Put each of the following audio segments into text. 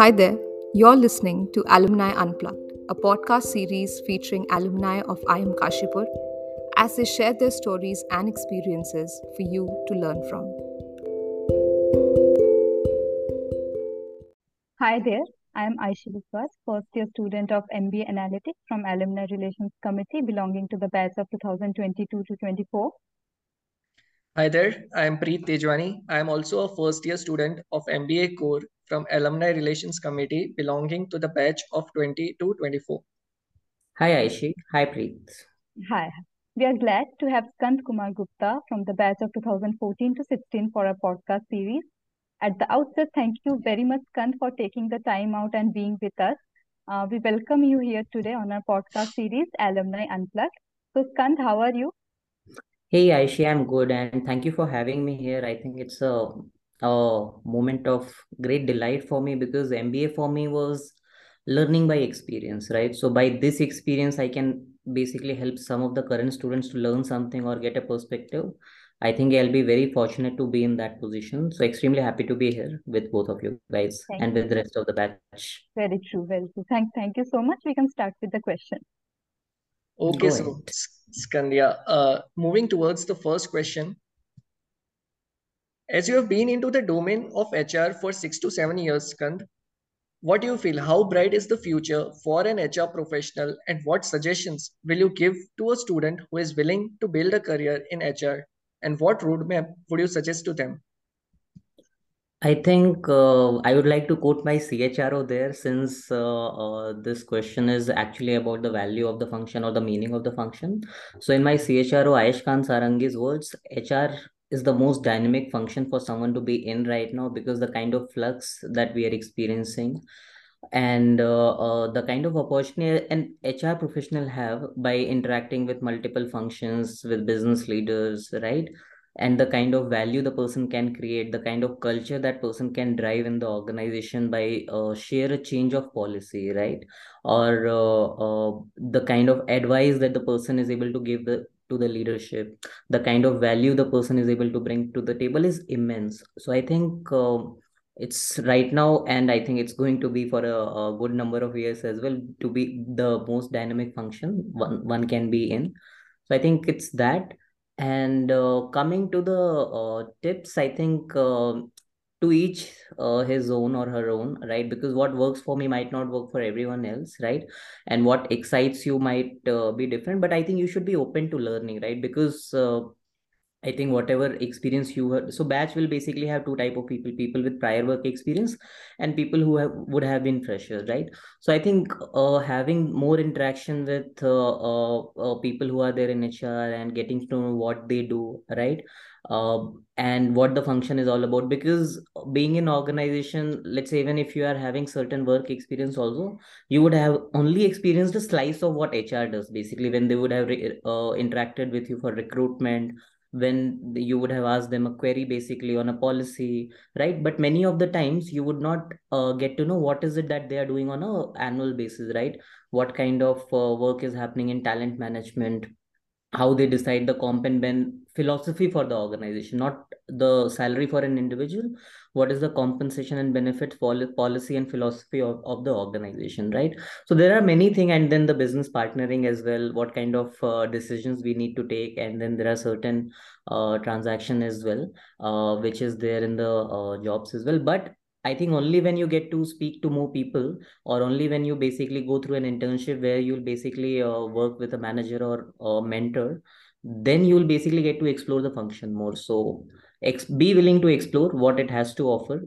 Hi there, you're listening to Alumni Unplugged, a podcast series featuring alumni of IIM Kashipur as they share their stories and experiences for you to learn from. Hi there, I am Aishi Biswas, first year student of MBA Analytics from Alumni Relations Committee belonging to the batch of 2022 to 24. Hi there, I am Preet Tejwani. I am also a first year student of MBA Core from Alumni Relations Committee belonging to the batch of 22 24. Hi Aishi. Hi Preet. Hi. We are glad to have Skand Kumar Gupta from the batch of 2014 to 16 for our podcast series. At the outset, thank you very much, Skand, for taking the time out and being with us. Uh, we welcome you here today on our podcast series, Alumni Unplugged. So, Skand, how are you? Hey Aishi, I'm good and thank you for having me here. I think it's a, a moment of great delight for me because MBA for me was learning by experience, right? So by this experience, I can basically help some of the current students to learn something or get a perspective. I think I'll be very fortunate to be in that position. So extremely happy to be here with both of you guys Thank and with the rest of the batch. Very true, very true. Thank, thank you so much. We can start with the question. Okay, Go so ahead. S- Skandya, uh, moving towards the first question. As you have been into the domain of HR for six to seven years, Skand, what do you feel? How bright is the future for an HR professional, and what suggestions will you give to a student who is willing to build a career in HR? And what roadmap would you suggest to them? I think uh, I would like to quote my CHRO there since uh, uh, this question is actually about the value of the function or the meaning of the function. So, in my CHRO, Ayush Khan Sarangi's words, HR is the most dynamic function for someone to be in right now because the kind of flux that we are experiencing and uh, uh, the kind of opportunity an HR professional have by interacting with multiple functions with business leaders, right? and the kind of value the person can create the kind of culture that person can drive in the organization by uh, share a change of policy right or uh, uh, the kind of advice that the person is able to give the to the leadership the kind of value the person is able to bring to the table is immense. So i think um it's right now and i think it's going to be for a, a good number of years as well to be the most dynamic function one, one can be in. So i think it's that. And uh, coming to the uh, tips, I think uh, to each uh, his own or her own, right? Because what works for me might not work for everyone else, right? And what excites you might uh, be different, but I think you should be open to learning, right? Because uh, I think whatever experience you have, so batch will basically have two type of people: people with prior work experience and people who have, would have been freshers, right? So I think uh, having more interaction with uh, uh, people who are there in HR and getting to know what they do, right? Uh, and what the function is all about. Because being in organization, let's say even if you are having certain work experience also, you would have only experienced a slice of what HR does. Basically, when they would have re- uh, interacted with you for recruitment when you would have asked them a query basically on a policy right but many of the times you would not uh, get to know what is it that they are doing on a annual basis right what kind of uh, work is happening in talent management how they decide the comp and ben philosophy for the organization not the salary for an individual. What is the compensation and benefit pol- policy and philosophy of, of the organization right? So there are many things and then the business partnering as well what kind of uh, decisions we need to take and then there are certain uh, transaction as well uh, which is there in the uh, jobs as well. But I think only when you get to speak to more people, or only when you basically go through an internship where you'll basically uh, work with a manager or a mentor, then you'll basically get to explore the function more. So, ex- be willing to explore what it has to offer,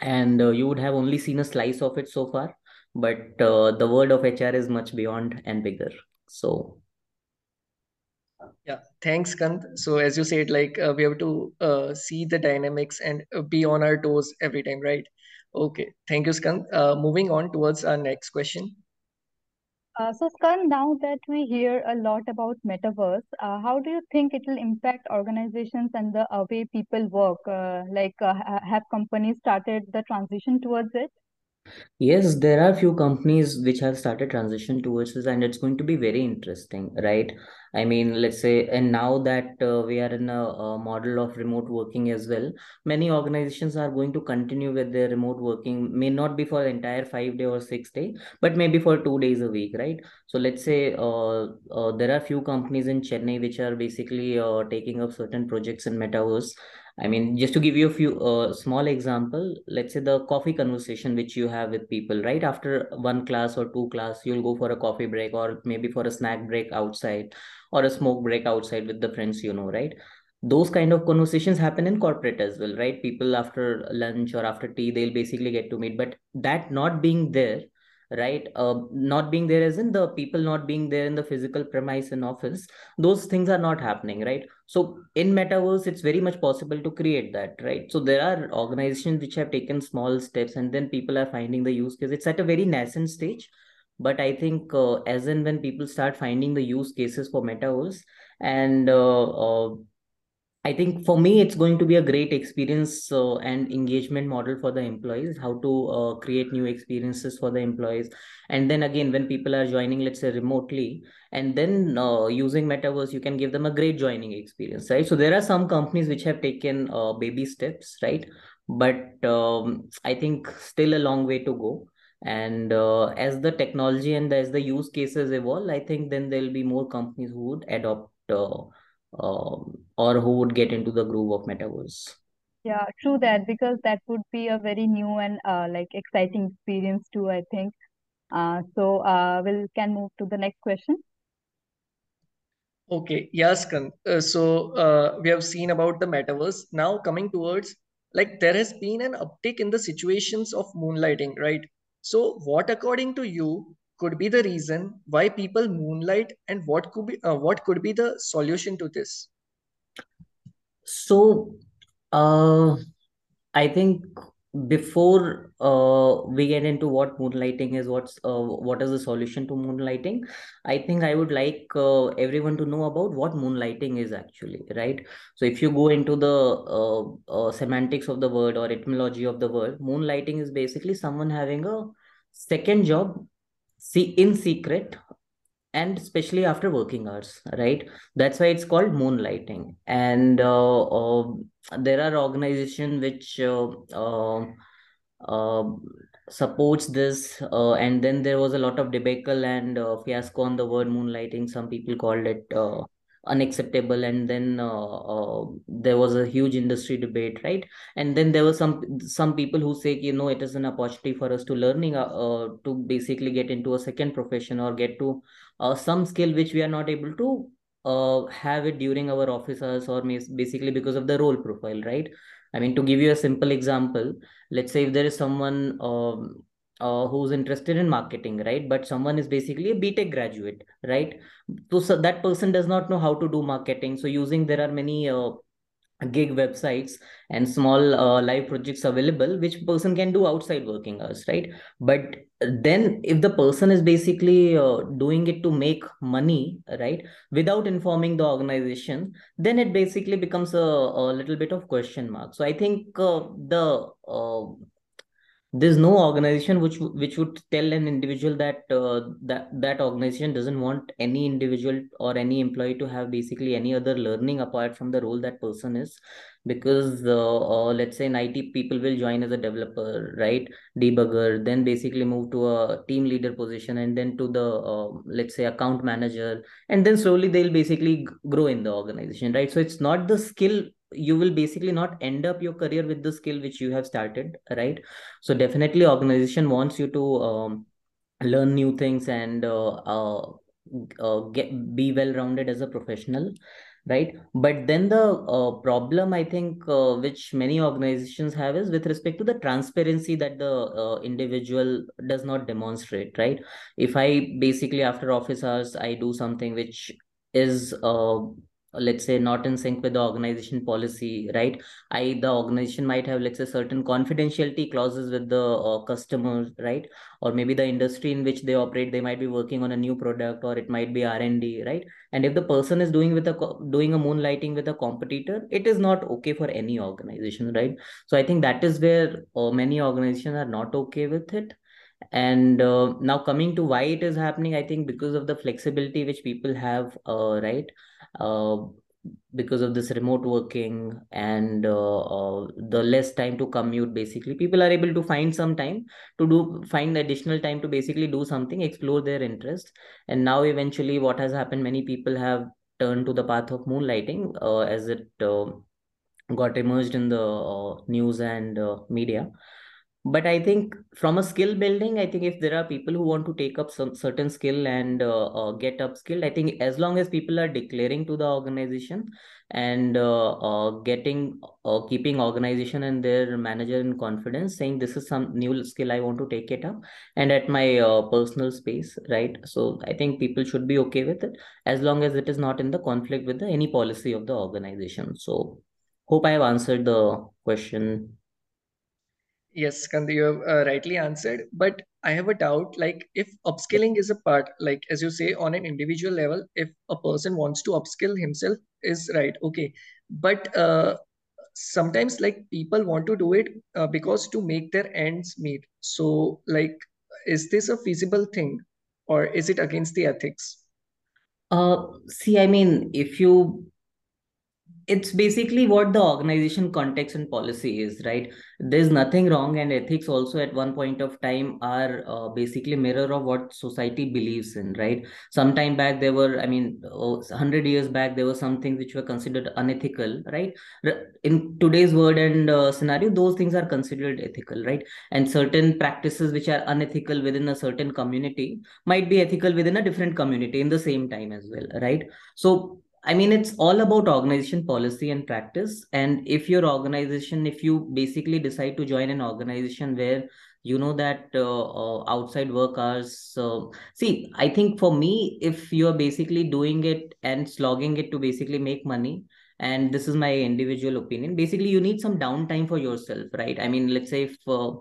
and uh, you would have only seen a slice of it so far. But uh, the world of HR is much beyond and bigger. So, Yeah, thanks, Kant. So as you said, like uh, we have to uh, see the dynamics and uh, be on our toes every time, right? Okay, thank you, Skand. Uh, moving on towards our next question. Uh, so, Skand, now that we hear a lot about metaverse, uh, how do you think it will impact organizations and the way people work? Like, have companies started the transition towards it? Yes, there are few companies which have started transition towards this, and it's going to be very interesting, right? I mean, let's say, and now that uh, we are in a, a, model of remote working as well, many organizations are going to continue with their remote working, may not be for the entire five day or six day, but maybe for two days a week, right? So let's say uh, uh, there are few companies in Chennai which are basically uh, taking up certain projects in metaverse I mean, just to give you a few uh, small example, let's say the coffee conversation which you have with people, right? After one class or two class, you'll go for a coffee break or maybe for a snack break outside or a smoke break outside with the friends, you know, right? Those kind of conversations happen in corporate as well, right? People after lunch or after tea, they'll basically get to meet. But that not being there right? Uh, not being there as in the people not being there in the physical premise in office those things are not happening right? So in metaverse it's very much possible to create that right? So there are organizations which have taken small steps and then people are finding the use case it's at a very nascent stage but i think uh, as and when people start finding the use cases for metaverse and uh, uh I think for me, it's going to be a great experience uh, and engagement model for the employees, how to uh, create new experiences for the employees. And then again, when people are joining, let's say remotely, and then uh, using Metaverse, you can give them a great joining experience, right? So there are some companies which have taken uh, baby steps, right? But um, I think still a long way to go. And uh, as the technology and as the use cases evolve, I think then there'll be more companies who would adopt uh, um, or who would get into the groove of metaverse. Yeah, true that because that would be a very new and uh, like exciting experience too, I think. Uh, so uh, we'll can move to the next question. Okay, yes, Kan. Uh, so uh, we have seen about the metaverse. Now coming towards like there has been an uptick in the situations of moonlighting, right? So what according to you could be the reason why people moonlight and what could be uh, what could be the solution to this. So uh i think before uh, we get into what moonlighting is what's uh, what is the solution to moonlighting i think i would like uh, everyone to know about what moonlighting is actually right? So if you go into the uh, uh, semantics of the word or etymology of the word moonlighting is basically someone having a second job see in secret and especially after working hours right? That's why it's called moonlighting. And uh, uh, there are organizations which uh, uh, uh supports this uh, and then there was a lot of debacle and fiasco on the word moonlighting. Some people called it unacceptable and then uh, uh, there was a huge industry debate right? And then there were some some people who say you know it is an opportunity for us to learning uh, uh to basically get into a second profession or get to some skill which we are not able to uh, have it during our office hours or basically because of the role profile right? I mean to give you a simple example let's say if there is someone um, uh, who's interested in marketing, right? But someone is basically a BTech graduate, right? So, so that person does not know how to do marketing. So using there are many uh, gig websites and small uh, live projects available which person can do outside working hours right but then if the person is basically uh, doing it to make money right without informing the organization then it basically becomes a, a little bit of question mark so i think uh, the uh, there's no organization which which would tell an individual that uh, that that organization doesn't want any individual or any employee to have basically any other learning apart from the role that person is. Because uh, uh, let's say 90 people will join as a developer right? Debugger then basically move to a team leader position and then to the uh, let's say account manager. And then slowly they'll basically grow in the organization right? So it's not the skill you will basically not end up your career with the skill which you have started right? So definitely organization wants you to um, learn new things and uh, uh, uh, get be well rounded as a professional right? But then the uh, problem i think uh, which many organizations have is with respect to the transparency that the uh, individual does not demonstrate right? If i basically after office hours i do something which is uh, let's say not in sync with the organization policy right? I the organization might have let's say certain confidentiality clauses with the uh, customers right? Or maybe the industry in which they operate they might be working on a new product or it might be r&d right? And if the person is doing with a doing a moonlighting with a competitor it is not okay for any organization right? So i think that is where uh, many organizations are not okay with it. And uh, now coming to why it is happening i think because of the flexibility which people have uh, right because of this remote working and uh, uh, the less time to commute basically. People are able to find some time to do find additional time to basically do something explore their interest and now eventually what has happened many people have turned to the path of moonlighting uh, as it uh, got emerged in the uh, news and uh, media but i think from a skill building i think if there are people who want to take up some certain skill and uh, uh, get upskilled i think as long as people are declaring to the organization and uh, uh, getting uh, keeping organization and their manager in confidence saying this is some new skill i want to take it up and at my uh, personal space right? So i think people should be okay with it as long as it is not in the conflict with the, any policy of the organization. So hope i have answered the question Yes, Skand, you have uh, rightly answered. But I have a doubt, like if upskilling is a part, like as you say, on an individual level, if a person wants to upskill himself, is right, okay. But uh, sometimes like people want to do it uh, because to make their ends meet. So like, is this a feasible thing or is it against the ethics? uh see i mean if you it's basically what the organization context and policy is right there's nothing wrong and ethics also at one point of time are uh, basically mirror of what society believes in right? Some time back there were i mean oh, 100 years back there were some things which were considered unethical right? In today's world and uh, scenario those things are considered ethical right? And certain practices which are unethical within a certain community might be ethical within a different community in the same time as well right? So I mean, it's all about organization policy and practice. And if your organization, if you basically decide to join an organization where you know that uh, uh, outside work hours, uh, see, I think for me, if you're basically doing it and slogging it to basically make money, and this is my individual opinion, basically you need some downtime for yourself, right? I mean, let's say if uh,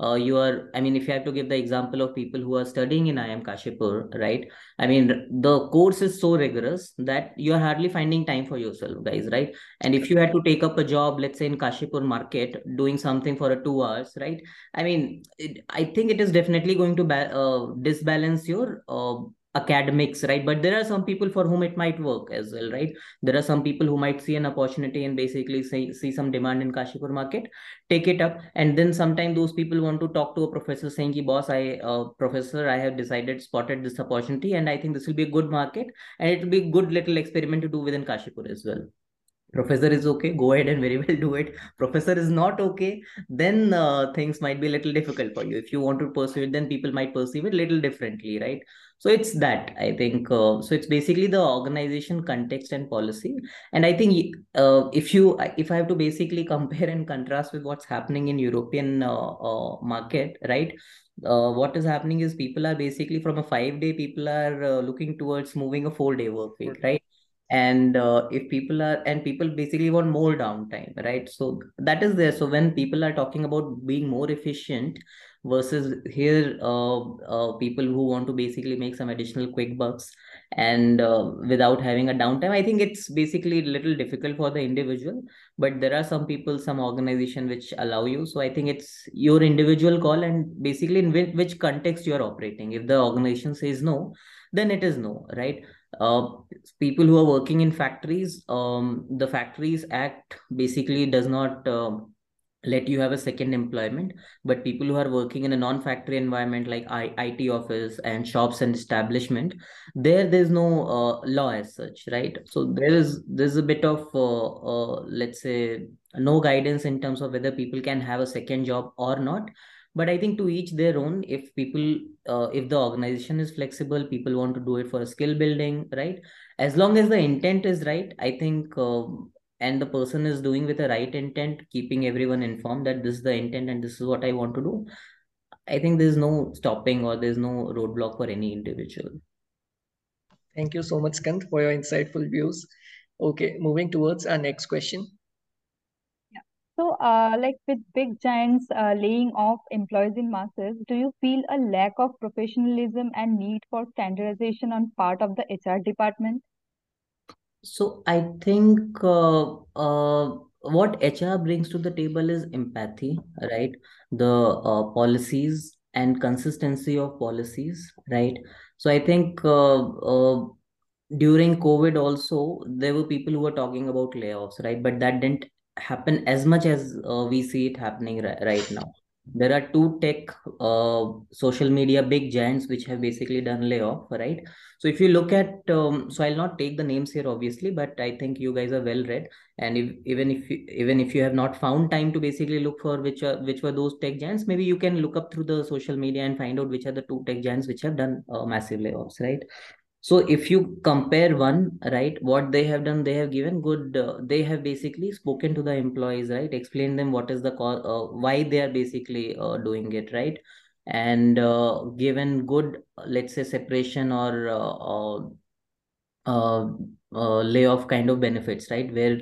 uh, you are i mean if you have to give the example of people who are studying in iim kashipur right? I mean the course is so rigorous that you are hardly finding time for yourself guys right? And if you had to take up a job let's say in kashipur market doing something for a two hours right? I mean it, i think it is definitely going to uh, disbalance your uh, academics right? But there are some people for whom it might work as well right? There are some people who might see an opportunity and basically see, see some demand in kashipur market take it up. And then sometimes those people want to talk to a professor saying ki boss i uh, professor i have decided spotted this opportunity and i think this will be a good market and it will be a good little experiment to do within kashipur as well. Professor is okay go ahead and very well do it. Professor is not okay then uh, things might be a little difficult for you. If you want to pursue it then people might perceive it a little differently right so it's that i think uh, so it's basically the organization context and policy. And i think uh, if you if i have to basically compare and contrast with what's happening in european uh, uh, market right uh, what is happening is people are basically from a five day people are looking towards moving a four day work week right and uh, if people are and people basically want more downtime right? So that is there. So when people are talking about being more efficient versus here uh, uh, people who want to basically make some additional quick bucks and uh, without having a downtime i think it's basically a little difficult for the individual. But there are some people some organization which allow you. So i think it's your individual call and basically in which, which context you are operating. If the organization says no then it is no right uh, people who are working in factories um, the factories act basically does not uh, let you have a second employment but people who are working in a non-factory environment like I, it office and shops and establishment there there's no uh, law as such right? So there is there's a bit of uh, uh, let's say no guidance in terms of whether people can have a second job or not but i think to each their own if people uh, if the organization is flexible people want to do it for skill building right? As long as the intent is right i think uh, and the person is doing with the right intent keeping everyone informed that this is the intent and this is what i want to do i think there's no stopping or there's no roadblock for any individual. Thank you so much Skand for your insightful views. Okay moving towards our next question so, uh, like with big giants uh, laying off employees in masses, do you feel a lack of professionalism and need for standardization on part of the HR department? So I think uh, uh, what HR brings to the table is empathy, right? The uh, policies and consistency of policies, right? So I think uh, during COVID also there were people who were talking about layoffs, right? But that didn't happen as much as uh, we see it happening right, now. There are two tech uh, social media big giants which have basically done layoff, right? So if you look at, um, so I'll not take the names here obviously, but I think you guys are well read, and if, even if you, even if you have not found time to basically look for which are which were those tech giants, maybe you can look up through the social media and find out which are the two tech giants which have done uh, massive layoffs, right? So if you compare one right what they have done they have given good uh, they have basically spoken to the employees right explain them what is the cause uh, why they are basically uh, doing it right and uh, given good let's say separation or uh, uh, layoff kind of benefits right where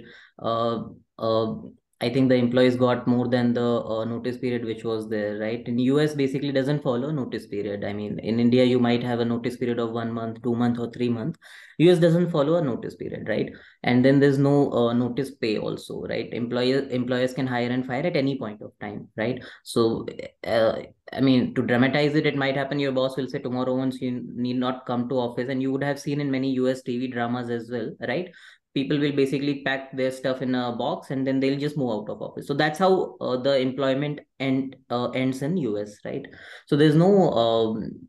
I think the employees got more than the uh, notice period which was there, right? In US, basically doesn't follow notice period. I mean, in India, you might have a notice period of one month, two month, or three month. US doesn't follow a notice period, right? And then there's no uh, notice pay also, right? Employers employers can hire and fire at any point of time, right? So, uh, I mean, to dramatize it, it might happen. Your boss will say tomorrow once you need not come to office, and you would have seen in many US TV dramas as well, right? People will basically pack their stuff in a box and then they'll just move out of office. So that's how uh, the employment end uh, ends in us right? So there's no um,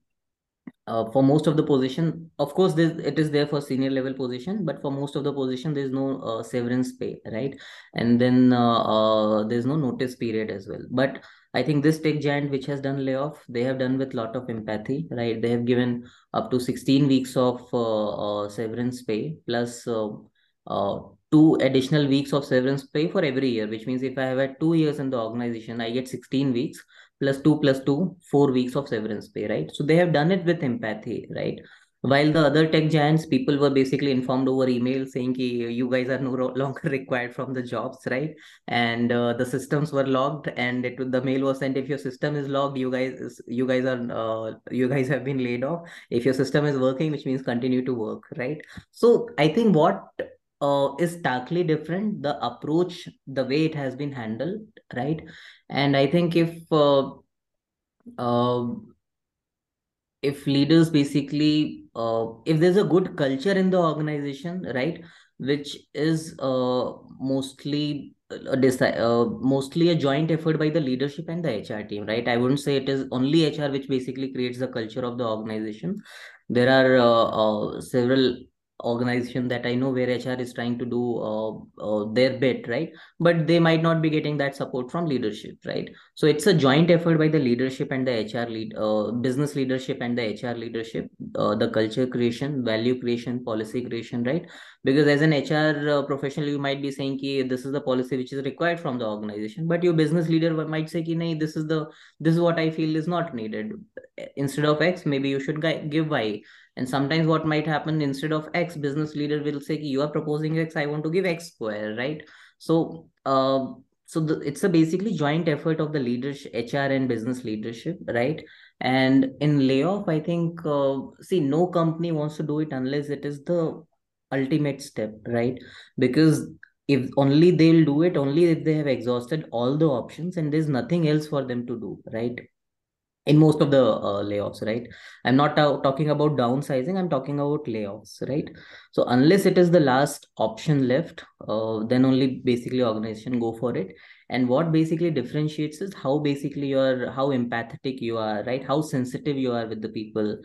uh, for most of the position of course it is there for senior level position but for most of the position there's no uh, severance pay right? And then uh, uh, there's no notice period as well. But i think this tech giant which has done layoff they have done with lot of empathy right? They have given up to 16 weeks of severance pay plus uh, two additional weeks of severance pay for every year, which means if I have had two years in the organization, I get 16 weeks plus two plus two, four weeks of severance pay, right? So they have done it with empathy, right? While the other tech giants, people were basically informed over email saying ki you guys are no longer required from the jobs, right? And uh, the systems were logged, and it the mail was sent. If your system is logged, you guys you guys are uh, you guys have been laid off. If your system is working, which means continue to work, right? So I think what uh, is starkly different the approach the way it has been handled right? And i think if uh, uh, if leaders basically uh, if there's a good culture in the organization right which is uh, mostly a uh, mostly a joint effort by the leadership and the hr team right? I wouldn't say it is only hr which basically creates the culture of the organization. There are uh, uh, several organization that I know where HR is trying to do uh, uh, their bit, right? But they might not be getting that support from leadership, right? So it's a joint effort by the leadership and the HR lead, uh, business leadership and the HR leadership, uh, the culture creation, value creation, policy creation, right? Because as an HR uh, professional, you might be saying, "Ki this is the policy which is required from the organization," but your business leader might say, "Ki nahi, this is the this is what I feel is not needed." Instead of X, maybe you should give Y and sometimes what might happen instead of X, business leader will say, you are proposing X, I want to give X square, right? So, uh, so the, it's a basically joint effort of the leadership, HR and business leadership, right? And in layoff, I think, uh, see, no company wants to do it unless it is the ultimate step, right? Because if only they'll do it only if they have exhausted all the options and there's nothing else for them to do, right? In most of the uh, layoffs right? I'm not talking about downsizing i'm talking about layoffs right? So unless it is the last option left uh, then only basically organization go for it. And what basically differentiates is how basically you are how empathetic you are right? How sensitive you are with the people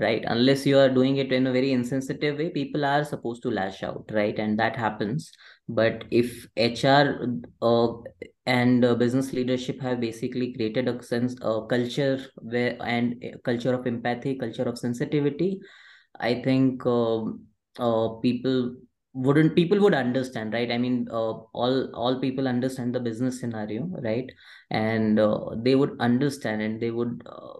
right? Unless you are doing it in a very insensitive way people are supposed to lash out right? And that happens. But if hr uh, and uh, business leadership have basically created a sense a culture where and culture of empathy culture of sensitivity i think uh, uh, people wouldn't people would understand right? I mean uh, all all people understand the business scenario right? And uh, they would understand and they would uh,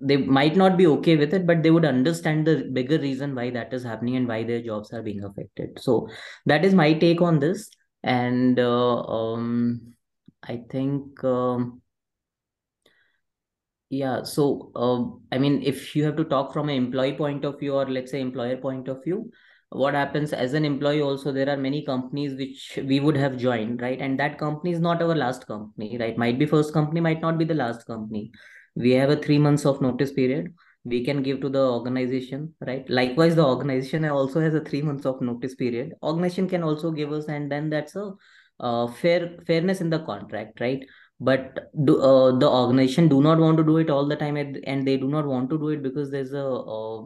they might not be okay with it but they would understand the bigger reason why that is happening and why their jobs are being affected. So that is my take on this. And uh, um, i think um, yeah so uh, i mean if you have to talk from an employee point of view or let's say employer point of view what happens as an employee also there are many companies which we would have joined right? And that company is not our last company right? Might be first company might not be the last company we have a three months of notice period. We can give to the organization right? Likewise the organization also has a three months of notice period. Organization can also give us and then that's a uh, fair fairness in the contract right? But do, uh, the organization do not want to do it all the time and they do not want to do it because there's a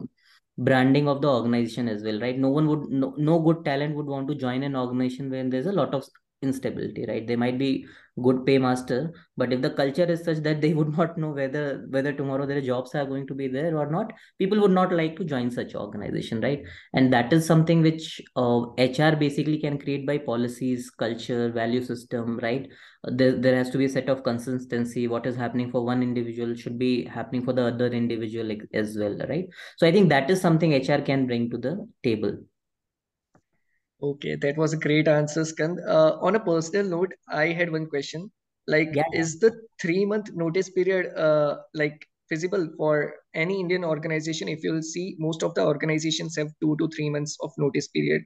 branding of the organization as well right? No one would no, no good talent would want to join an organization when there's a lot of instability right? They might be good paymaster but if the culture is such that they would not know whether whether tomorrow their jobs are going to be there or not people would not like to join such organization right? And that is something which uh, hr basically can create by policies culture value system right? There, there has to be a set of consistency. What is happening for one individual should be happening for the other individual as well right? So i think that is something hr can bring to the table Okay, that was a great answer, Skand. Uh, on a personal note, I had one question. Like, Yeah, is the three month notice period uh like feasible for any Indian organization? If you'll see, most of the organizations have two to three months of notice period,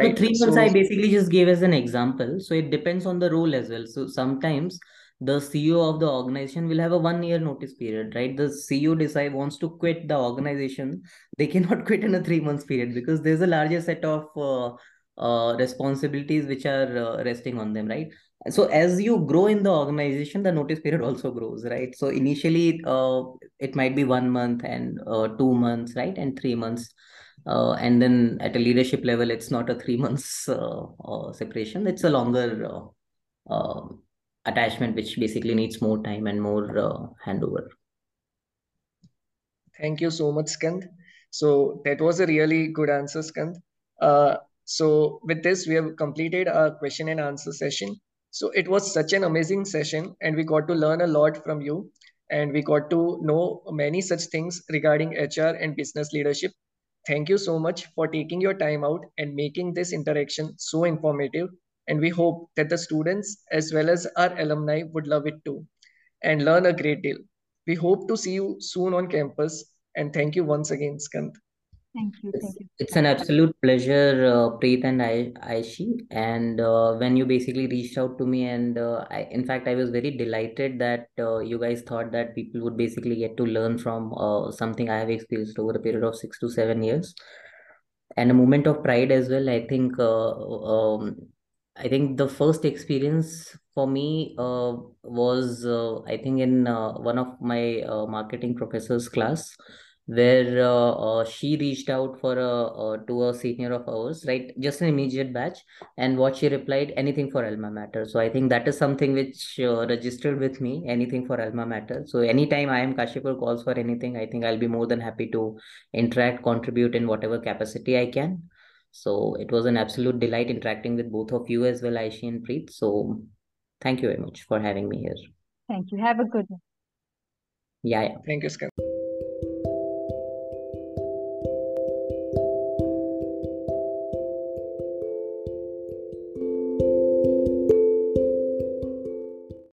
So right? three months I basically just gave as an example. So it depends on the role as well. So sometimes the CEO of the organization will have a one year notice period, right? The CEO decide wants to quit the organization. They cannot quit in a three months period because there's a larger set of uh, uh, responsibilities which are uh, resting on them, right? So as you grow in the organization, the notice period also grows, right? So initially, uh, it might be one month and uh, two months, right, and three months, uh, and then at a leadership level, it's not a three months uh, uh, separation; it's a longer uh, attachment, which basically needs more time and more handover. thank you so much, Skand. So that was a really good answer, Skand. So with this, we have completed our question and answer session. So it was such an amazing session, and we got to learn a lot from you, and we got to know many such things regarding HR and business leadership. Thank you so much for taking your time out and making this interaction so informative. And we hope that the students as well as our alumni would love it too and learn a great deal. We hope to see you soon on campus. And thank you once again, Skand. Thank you. It's, Thank you. it's an absolute pleasure, uh, Preet and I, Aishi. And uh, when you basically reached out to me, and uh, I, in fact, I was very delighted that uh, you guys thought that people would basically get to learn from uh, something I have experienced over a period of six to seven years, and a moment of pride as well. I think, uh, um, I think the first experience for me uh, was, uh, I think, in uh, one of my uh, marketing professor's class where uh, uh, she reached out for a uh, to a senior of ours, right? Just an immediate batch, and what she replied, anything for alma mater. So I think that is something which uh, registered with me, anything for alma mater. So anytime IIM Kashipur calls for anything, I think I'll be more than happy to interact, contribute in whatever capacity I can. So it was an absolute delight interacting with both of you as well, Aishi and Preet. So thank you very much for having me here. Thank you. Have a good one. Yeah, yeah. Thank you, Skand.